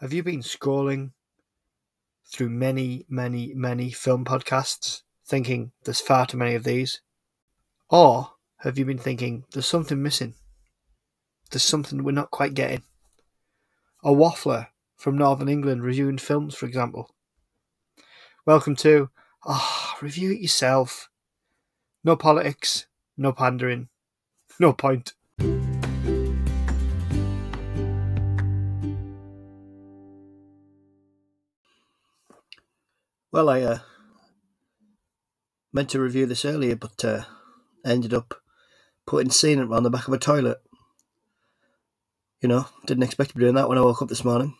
Have you been scrolling through many, many, many film podcasts thinking there's far too many of these? Or have you been thinking there's something missing? There's something we're not quite getting? A waffler from Northern England reviewing films, for example. Welcome to Ah, oh, Review It Yourself. No politics, no pandering, no point. Well, I uh, meant to review this earlier, but uh, ended up putting sealant around the back of a toilet. You know, didn't expect to be doing that when I woke up this morning.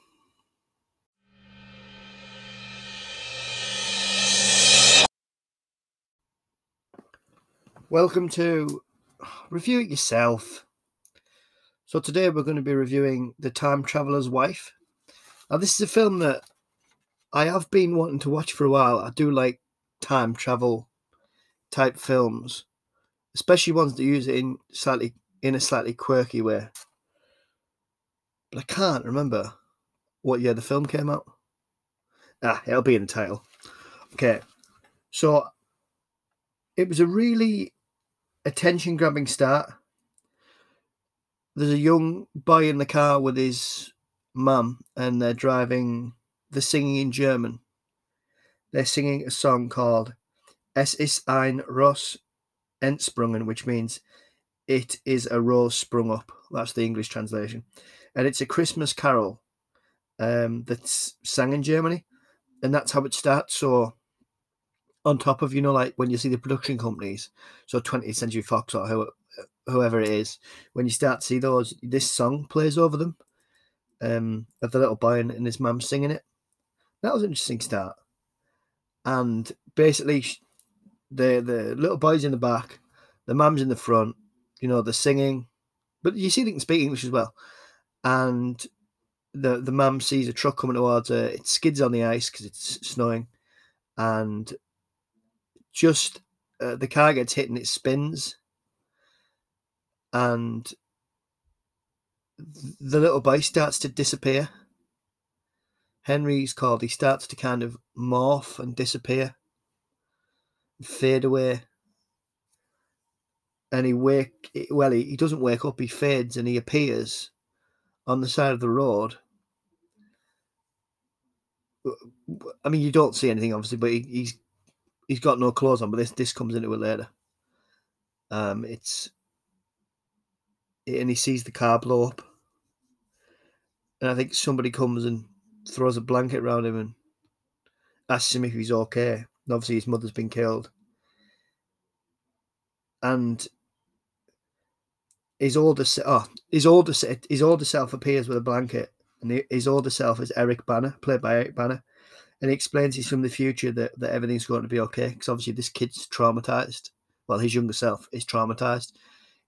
Welcome to Review It Yourself. So, today we're going to be reviewing The Time Traveller's Wife. Now, this is a film that I have been wanting to watch for a while. I do like time travel type films, especially ones that use it in slightly in a slightly quirky way. But I can't remember what year the film came out. Ah, it'll be in the title. Okay, so it was a really attention grabbing start. There's a young boy in the car with his mum, and they're driving the singing in German. They're singing a song called Es ist ein Ros entsprungen, which means it is a rose sprung up. That's the English translation. And it's a Christmas carol um, that's sang in Germany. And that's how it starts. So, on top of, you know, like when you see the production companies, so 20th Century Fox or whoever it is, when you start to see those, this song plays over them um, of the little boy and his mum singing it that was an interesting start. And basically, the the little boys in the back, the mum's in the front. You know, they're singing, but you see they can speak English as well. And the the mum sees a truck coming towards her. It skids on the ice because it's snowing, and just uh, the car gets hit and it spins, and the little boy starts to disappear Henry's called, he starts to kind of morph and disappear, fade away. And he wake well, he, he doesn't wake up, he fades and he appears on the side of the road. I mean, you don't see anything obviously, but he, he's he's got no clothes on. But this this comes into it later. Um, it's and he sees the car blow up, and I think somebody comes and throws a blanket around him and asks him if he's okay. And obviously, his mother's been killed. And his older oh, his older his older self appears with a blanket, and his older self is Eric Bana, played by Eric Bana, and he explains he's from the future that, that everything's going to be okay because obviously this kid's traumatized. Well, his younger self is traumatized.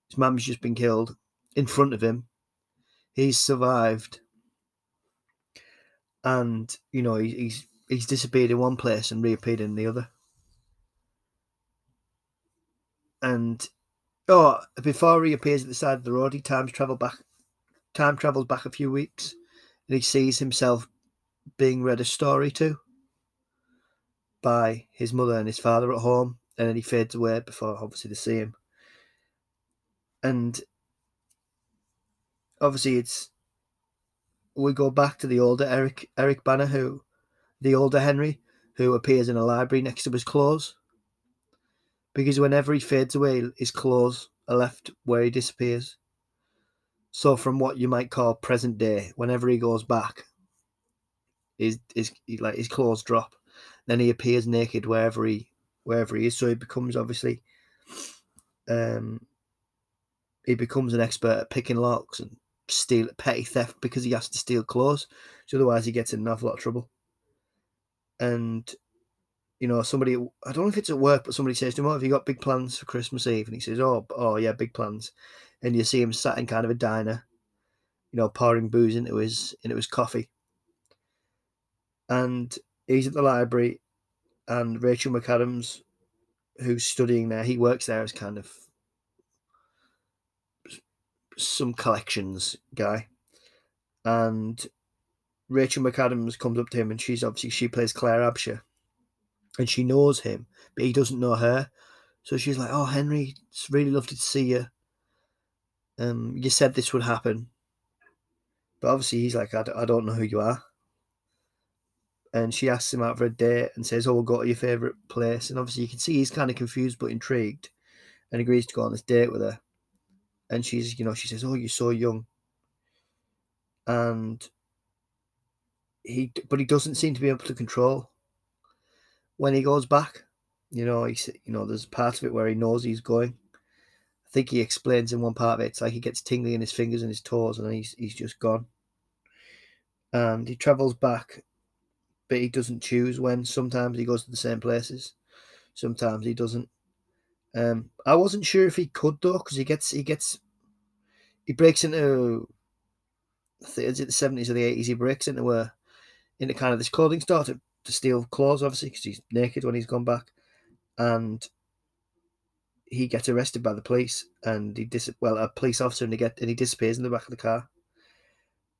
His mum's just been killed in front of him. He's survived, and you know he's he's disappeared in one place and reappeared in the other. And oh, before he appears at the side of the road, he times travel back, time travels back a few weeks, and he sees himself being read a story to by his mother and his father at home, and then he fades away before obviously they see him. And obviously, it's we go back to the older Eric Eric Bana, who the older Henry, who appears in a library next to his clothes. Because whenever he fades away, his clothes are left where he disappears. So from what you might call present day, whenever he goes back, his his like his clothes drop. Then he appears naked wherever he wherever he is. So he becomes obviously um he becomes an expert at picking locks and steal petty theft because he has to steal clothes. So otherwise he gets in an awful lot of trouble. And you know, somebody I don't know if it's at work, but somebody says to him, Oh, have you got big plans for Christmas Eve? And he says, Oh, oh yeah, big plans. And you see him sat in kind of a diner, you know, pouring booze into his into his coffee. And he's at the library and Rachel McAdams, who's studying there, he works there as kind of some collections guy, and Rachel McAdams comes up to him, and she's obviously she plays Claire Abshire, and she knows him, but he doesn't know her. So she's like, "Oh, Henry, it's really lovely to see you. Um, you said this would happen, but obviously he's like, I d- I don't know who you are." And she asks him out for a date and says, "Oh, we'll go to your favorite place." And obviously you can see he's kind of confused but intrigued, and agrees to go on this date with her. And she's, you know, she says, "Oh, you're so young," and he, but he doesn't seem to be able to control when he goes back. You know, he's, you know, there's part of it where he knows he's going. I think he explains in one part of it, it's like he gets tingling in his fingers and his toes, and he's he's just gone. And he travels back, but he doesn't choose when. Sometimes he goes to the same places, sometimes he doesn't. Um, I wasn't sure if he could though, because he gets he gets he breaks into. I think it's the seventies or the eighties. He breaks into a into kind of this clothing store to, to steal clothes, obviously, because he's naked when he's gone back, and he gets arrested by the police, and he dis well a police officer, and he get and he disappears in the back of the car,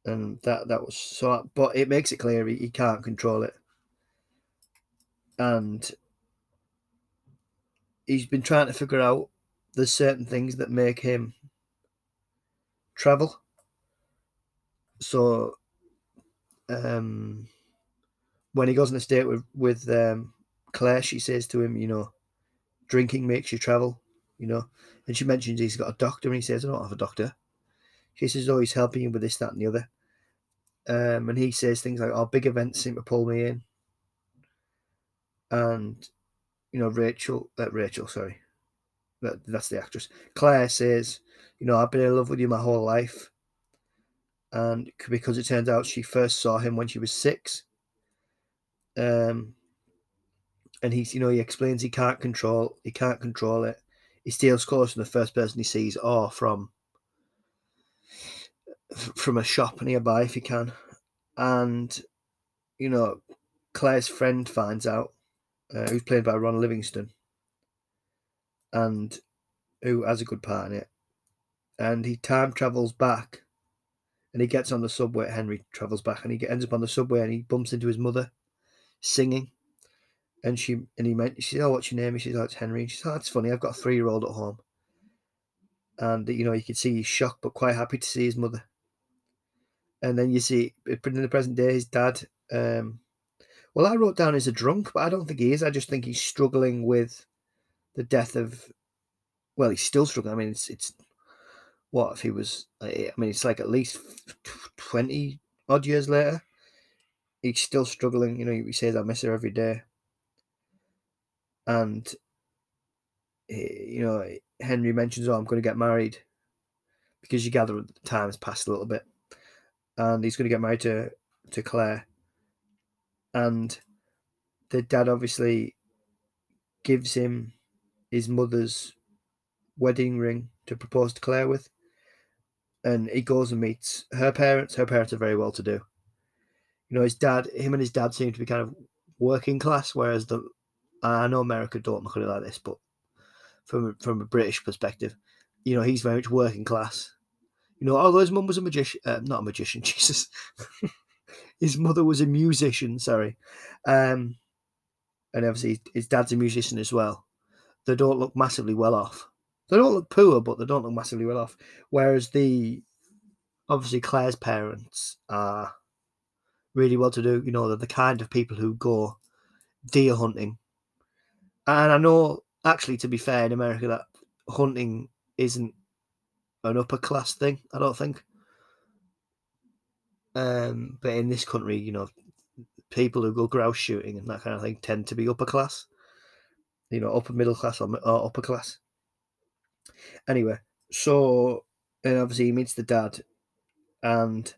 and that that was so. But it makes it clear he, he can't control it, and he's been trying to figure out there's certain things that make him travel. So um, when he goes on a date with with um, Claire, she says to him, you know, drinking makes you travel, you know, and she mentions he's got a doctor, and he says, I don't have a doctor. She says, oh, he's helping him with this, that, and the other. Um, and he says things like, "Oh, big events seem to pull me in," and you know, Rachel, uh, Rachel, sorry, that, that's the actress. Claire says, "You know, I've been in love with you my whole life." and because it turns out she first saw him when she was six. Um, and he's, you know, he explains he can't control, he can't control it. He steals clothes from the first person he sees, or from from a shop nearby if he can. And you know, Claire's friend finds out, uh, who's played by Ron Livingston, and who has a good part in it. And he time travels back and he gets on the subway. Henry travels back, and he ends up on the subway, and he bumps into his mother, singing. And she and he meant she said, "Oh, what's your name?" He says, "Oh, it's Henry." And she says, "Oh, that's funny. I've got a three-year-old at home." And you know, you can see he's shocked, but quite happy to see his mother. And then you see, in the present day, his dad. Um, well, I wrote down he's a drunk, but I don't think he is. I just think he's struggling with the death of. Well, he's still struggling. I mean, it's it's what if he was? Eh, I mean, it's like at least twenty odd years later. He's still struggling. You know, he says, "I miss her every day," and eh, you know, Henry mentions, "Oh, I'm going to get married," because you gather the time has passed a little bit, and he's going to get married to to Claire, and the dad obviously gives him his mother's wedding ring to propose to Claire with and he goes and meets her parents. Her parents are very well to do. You know, his dad, him and his dad seem to be kind of working class, whereas the I know America don't look at it like this, but from from a British perspective, you know, he's very much working class. You know, although his mum was a magician, uh, not a magician, Jesus. His mother was a musician, sorry. Um, and obviously his dad's a musician as well. They don't look massively well off. They don't look poor, but they don't look massively well off. Whereas the obviously Claire's parents are really well to do. You know, they're the kind of people who go deer hunting. And I know, actually, to be fair, in America, that hunting isn't an upper class thing. I don't think. Um, but in this country, you know, people who go grouse shooting and that kind of thing tend to be upper class. You know, upper middle class or, or upper class. Anyway, so and obviously he meets the dad, and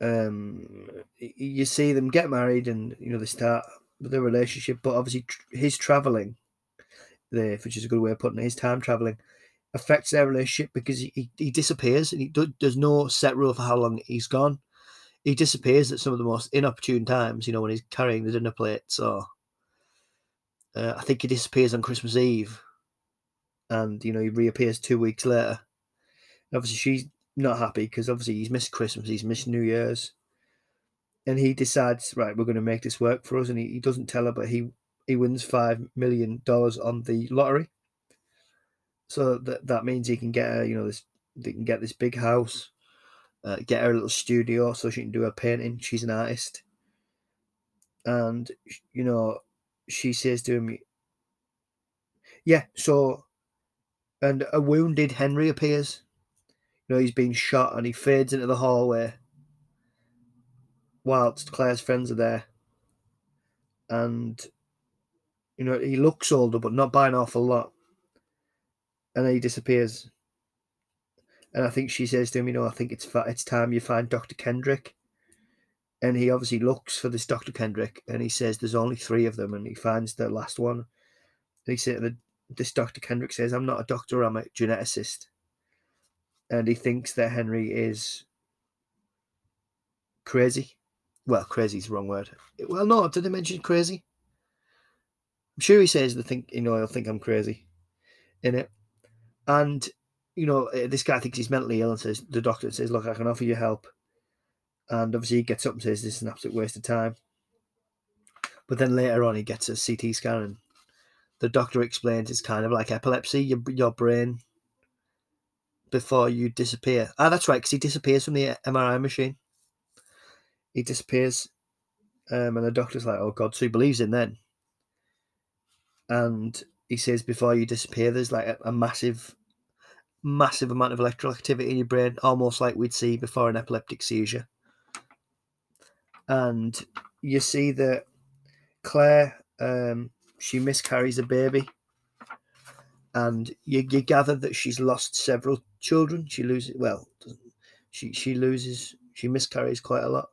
um, you see them get married, and you know they start their relationship. But obviously, his traveling, there, which is a good way of putting it, his time traveling affects their relationship because he, he, disappears and he do, there's no set rule for how long he's gone. He disappears at some of the most inopportune times, you know, when he's carrying the dinner plates or uh, I think he disappears on Christmas Eve and you know he reappears two weeks later. obviously, she's not happy because obviously he's missed Christmas, he's missed New Year's, and he decides, right, we're going to make this work for us. And he, he doesn't tell her, but he he wins five million dollars on the lottery. So that that means he can get her, you know, this they can get this big house, uh, get her a little studio so she can do her painting. She's an artist, and you know, she says to him, "Yeah, so." And a wounded Henry appears. You know, he's been shot and he fades into the hallway whilst Claire's friends are there. And, you know, he looks older, but not by an awful lot. And then he disappears. And I think she says to him, you know, I think it's it's time you find Dr. Kendrick. And he obviously looks for this Dr. Kendrick and he says there's only three of them and he finds the last one. And he said this Dr. Kendrick says, I'm not a doctor, I'm a geneticist. And he thinks that Henry is crazy. Well, crazy is the wrong word. Well, no, did they mention crazy? I'm sure he says the think, you know, he'll think I'm crazy in it. And, you know, eh, this guy thinks he's mentally ill and says, the doctor says, look, I can offer you help. And obviously he gets up and says, this is an absolute waste of time. But then later on, he gets a CT scan and the doctor explains it's kind of like epilepsy. Your, your brain before you disappear. Ah, that's right, because he disappears from the MRI machine. He disappears, um, and the doctor's like, "Oh God!" So he believes in then, and he says, "Before you disappear, there's like a, a massive, massive amount of electrical activity in your brain, almost like we'd see before an epileptic seizure." And you see that Claire, um, she miscarries a baby and you, you gather that she's lost several children. She loses well, she she loses she miscarries quite a lot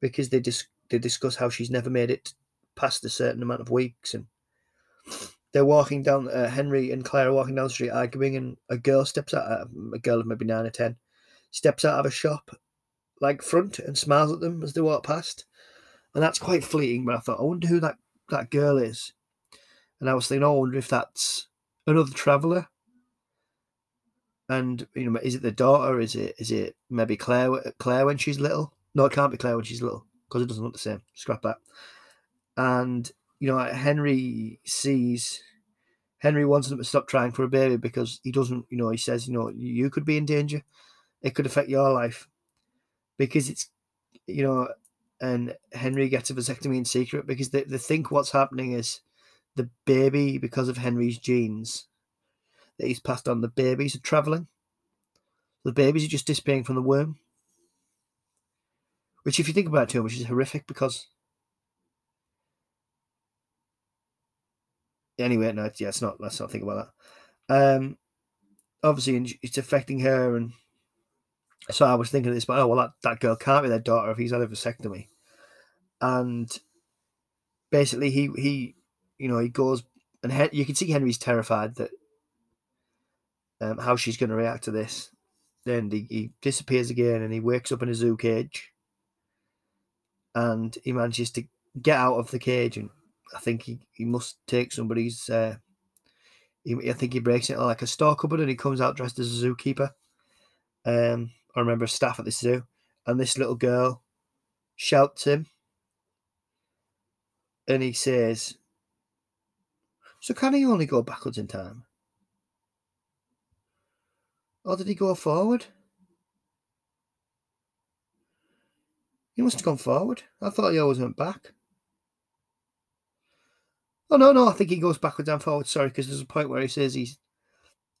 because they dis, they discuss how she's never made it past a certain amount of weeks and they're walking down uh, Henry and Claire are walking down the street arguing and a girl steps out uh, a girl of maybe nine or ten steps out of a shop like front and smiles at them as they walk past and that's quite fleeting but I thought I wonder who that that girl is and I was thinking oh, I wonder if that's another traveller. And you know, is it the daughter? Is it is it maybe Claire? Claire when she's little? No, it can't be Claire when she's little because it doesn't look the same. Scrap that. And you know, Henry sees Henry wants them to stop trying for a baby because he doesn't. You know, he says, you know, you could be in danger. It could affect your life because it's, you know, and Henry gets a vasectomy in secret because they, they think what's happening is the baby, because of Henry's genes that he's passed on, the babies are travelling. The babies are just disappearing from the womb. Which, if you think about it too much, is horrific because. Anyway, no, yeah, it's not. Let's not think about that. Um, obviously, it's affecting her, and so I was thinking this, but oh well, that, that girl can't be their daughter if he's had a vasectomy, and basically he he you know, he goes and he, you can see Henry's terrified that um, how she's going to react to this. Then he, he disappears again and he wakes up in a zoo cage and he manages to get out of the cage and I think he, he must take somebody's uh, he, I think he breaks it like a store cupboard and he comes out dressed as a zookeeper. Um, I remember staff at the zoo and this little girl shouts him and he says, so can he only go backwards in time? Or did he go forward? He must have gone forward. I thought he always went back. Oh no, no, I think he goes backwards and forwards. Sorry, because there's a point where he says he's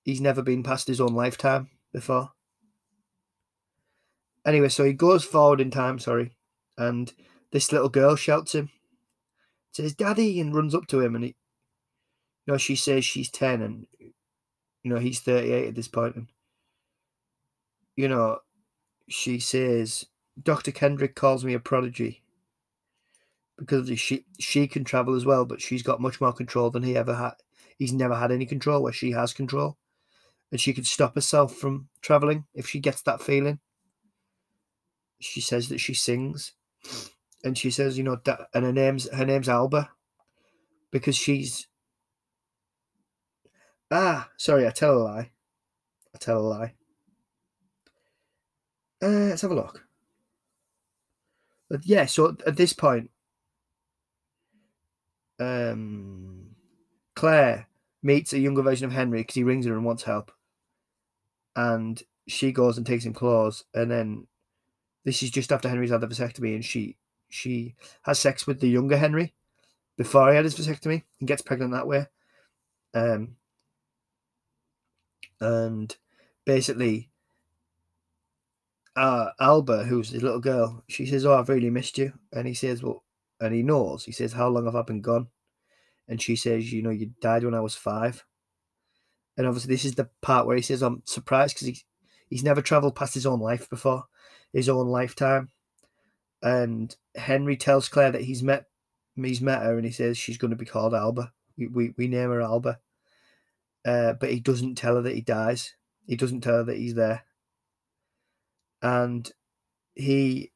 he's never been past his own lifetime before. Anyway, so he goes forward in time, sorry, and this little girl shouts him, says "Daddy," and runs up to him, and he you know, she says she's 10 and, you know, he's 38 at this point. And, you know, she says, Dr. Kendrick calls me a prodigy because she she can travel as well, but she's got much more control than he ever had. He's never had any control where she has control, and she can stop herself from traveling if she gets that feeling. She says that she sings, and she says, you know, that, and her name's her name's Alba, because she's Ah, sorry, I tell a lie. I tell a lie. Uh, let's have a look. But yeah, so at this point, um, Claire meets a younger version of Henry because he rings her and wants help. And she goes and takes him claws, and then this is just after Henry's had the vasectomy, and she she has sex with the younger Henry before he had his vasectomy and gets pregnant that way. Um, and basically, uh, Alba, who's his little girl, she says, "Oh, I've really missed you," and he says, "Well," and he knows. He says, "How long have I been gone?" And she says, "You know, you died when I was five. And obviously, this is the part where he says, "I'm surprised because he's he's never travelled past his own life before, his own lifetime." And Henry tells Claire that he's met he's met her, and he says she's going to be called Alba. We we, we name her Alba. Uh, but he doesn't tell her that he dies. He doesn't tell her that he's there and he,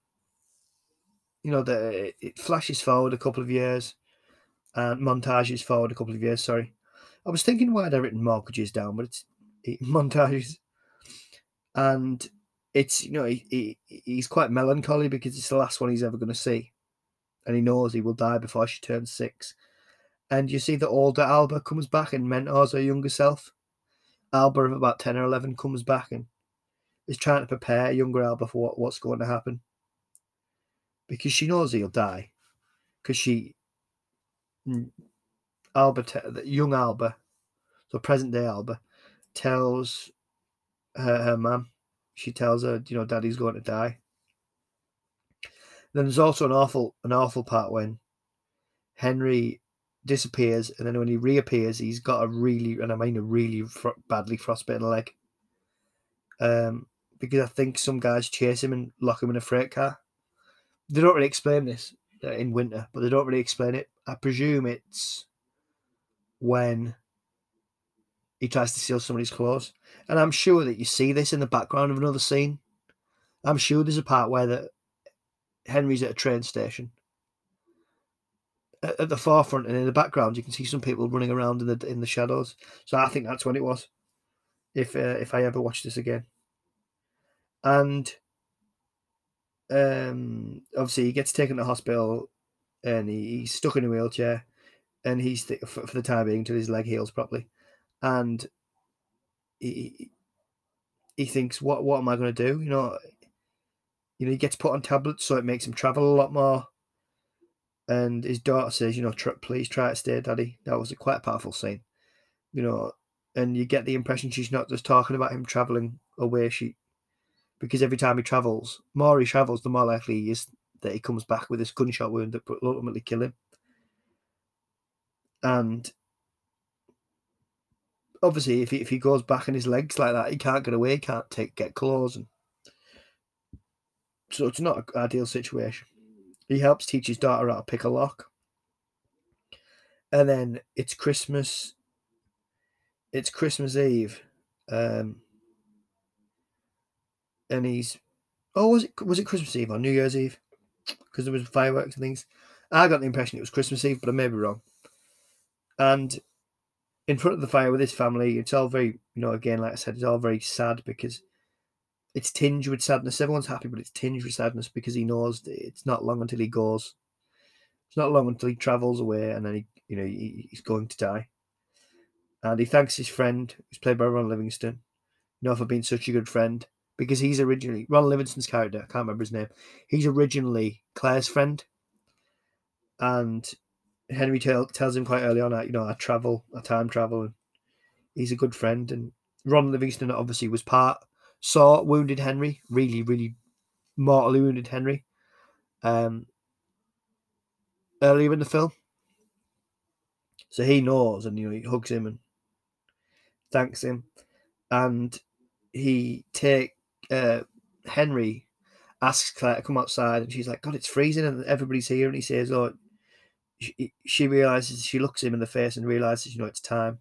you know, the it flashes forward a couple of years and montages forward a couple of years. Sorry, I was thinking why I'd written mortgages down, but it's it, montages, and it's you know he, he he's quite melancholy because it's the last one he's ever going to see, and he knows he will die before she turns six. And you see the older Alba comes back and mentors her younger self. Alba of about ten or eleven comes back and is trying to prepare younger Alba for what, what's going to happen because she knows he'll die because she Alba young Alba so present day Alba tells her, her mum. She tells her you know daddy's going to die. Then there's also an awful an awful part when Henry disappears and then when he reappears he's got a really and I mean a really fr- badly frostbitten leg. Um because I think some guys chase him and lock him in a freight car. They don't really explain this uh, in winter, but they don't really explain it. I presume it's when he tries to steal somebody's clothes. And I'm sure that you see this in the background of another scene. I'm sure there's a part where that Henry's at a train station. At, the forefront and in the background, you can see some people running around in the in the shadows. So I think that's when it was. If uh, if I ever watch this again and um, obviously he gets taken to hospital and he, he's stuck in a wheelchair and he's th- for, for, the time being until his leg heals properly. And he he thinks what what am i going to do? You know you know he gets put on tablets so it makes him travel a lot more. And his daughter says you know tr- please try to stay daddy. That was a quite powerful scene you know. And you get the impression she's not just talking about him traveling away she because every time he travels, more he travels, the more likely he is that he comes back with this gunshot wound that will ultimately kill him. And obviously, if he, if he goes back on his legs like that, he can't get away, he can't take get claws, and so it's not an ideal situation. He helps teach his daughter how to pick a lock, and then it's Christmas. It's Christmas Eve. Um, and he's oh was it was it Christmas Eve or New Year's Eve because there was fireworks and things. I got the impression it was Christmas Eve, but I may be wrong. And in front of the fire with his family, it's all very you know again like I said, it's all very sad because it's tinged with sadness. Everyone's happy, but it's tinged with sadness because he knows it's not long until he goes. It's not long until he travels away, and then he you know he, he's going to die. And he thanks his friend, who's played by Ron Livingston, you know, for being such a good friend because he's originally Ron Livingston's character. I can't remember his name. He's originally Claire's friend, and Henry tell, tells him quite early on, you know, I travel, I time travel, and he's a good friend. And Ron Livingston obviously was part saw wounded Henry, really, really mortally wounded Henry, um, earlier in the film. So he knows, and you know, he hugs him and thanks him, and he take uh, Henry asks Claire to come outside, and she's like, "God, it's freezing," and everybody's here, and he says, "Oh." She, she realizes she looks him in the face and realizes, you know, it's time.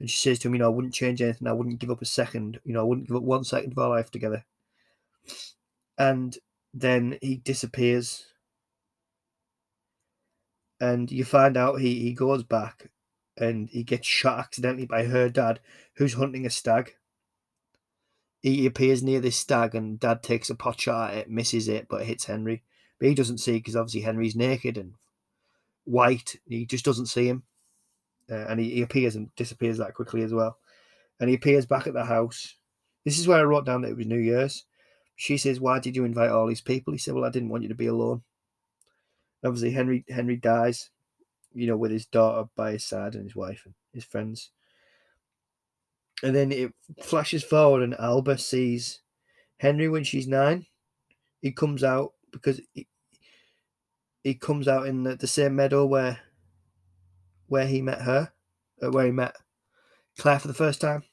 And she says to him, you know, I wouldn't change anything. I wouldn't give up a second. You know, I wouldn't give up one second of our life together. And then he disappears. And you find out he, he goes back and he gets shot accidentally by her dad, who's hunting a stag he appears near this stag, and Dad takes a pot shot at it, misses it, but hits Henry, but he doesn't see because obviously Henry's naked and white. He just doesn't see him, uh, and he, he appears and disappears that quickly as well. And he appears back at the house. This is where I wrote down that it was New Year's. She says, "Why did you invite all these people?" He said, "Well, I didn't want you to be alone." Obviously, Henry Henry dies, you know, with his daughter by his side and his wife and his friends. And then it flashes forward, and Alba sees Henry when she's nine. He comes out because he, he comes out in the, the same meadow where where he met her, uh, where he met Claire for the first time.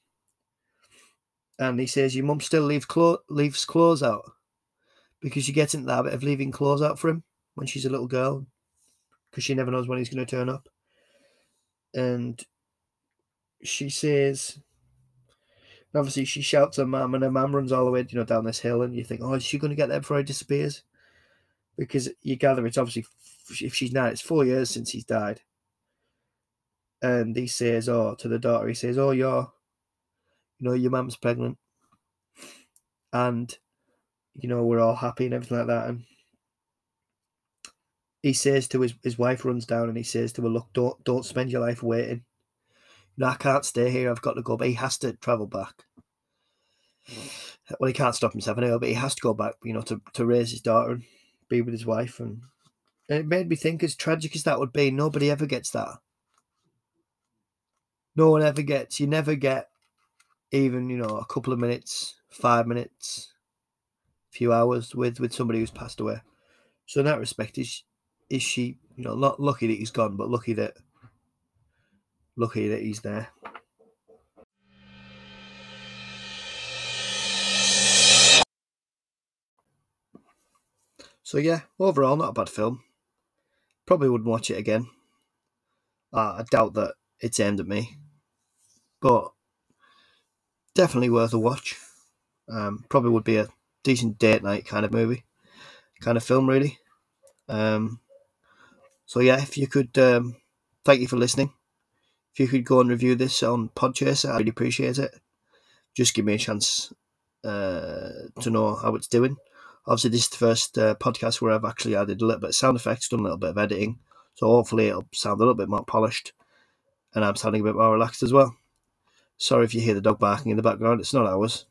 And he says, "Your mum still leaves clo- leaves clothes out because she gets into the habit of leaving clothes out for him when she's a little girl, because she never knows when he's going to turn up." And she says, obviously, she shouts her mum, and her mum runs all the way, you know, down this hill, and you think, "Oh, is she going to get there before he disappears?" Because you gather it's obviously if she's now, it's four years since he's died. And he says, "Oh," to the daughter, he says, "Oh, you're." you know, your mum's pregnant, and you know we're all happy and everything like that. And he says to his his wife runs down and he says to her, "Look, don't don't spend your life waiting. Know, I can't stay here. I've got to go." But he has to travel back. Well, he can't stop himself anyway, but he has to go back. You know, to to raise his daughter and be with his wife. And, and it made me think, as tragic as that would be, nobody ever gets that. No one ever gets. You never get even you know a couple of minutes, five minutes, a few hours with with somebody who's passed away. So in that respect, is is she you know not lucky that he's gone, but lucky that lucky that he's there. So yeah, overall not a bad film. Probably wouldn't watch it again. Uh, I doubt that it's aimed at me, but definitely worth a watch. Um, probably would be a decent date night kind of movie, kind of film, really. Um, so yeah, if you could, um, thank you for listening. If you could go and review this on Podchaser, I'd really appreciate it. Just give me a chance uh, to know how it's doing. Obviously, this is the first uh, podcast where I've actually added a little bit of sound effects, done a little bit of editing. So hopefully it'll sound a little bit more polished and I'm sounding a bit more relaxed as well. Sorry if you hear the dog barking in the background. It's not ours.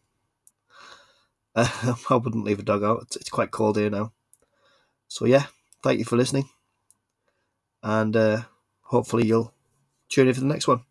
Uh, I wouldn't leave a dog out. It's, it's, quite cold here now. So yeah, thank you for listening, and uh, hopefully you'll tune in for the next one.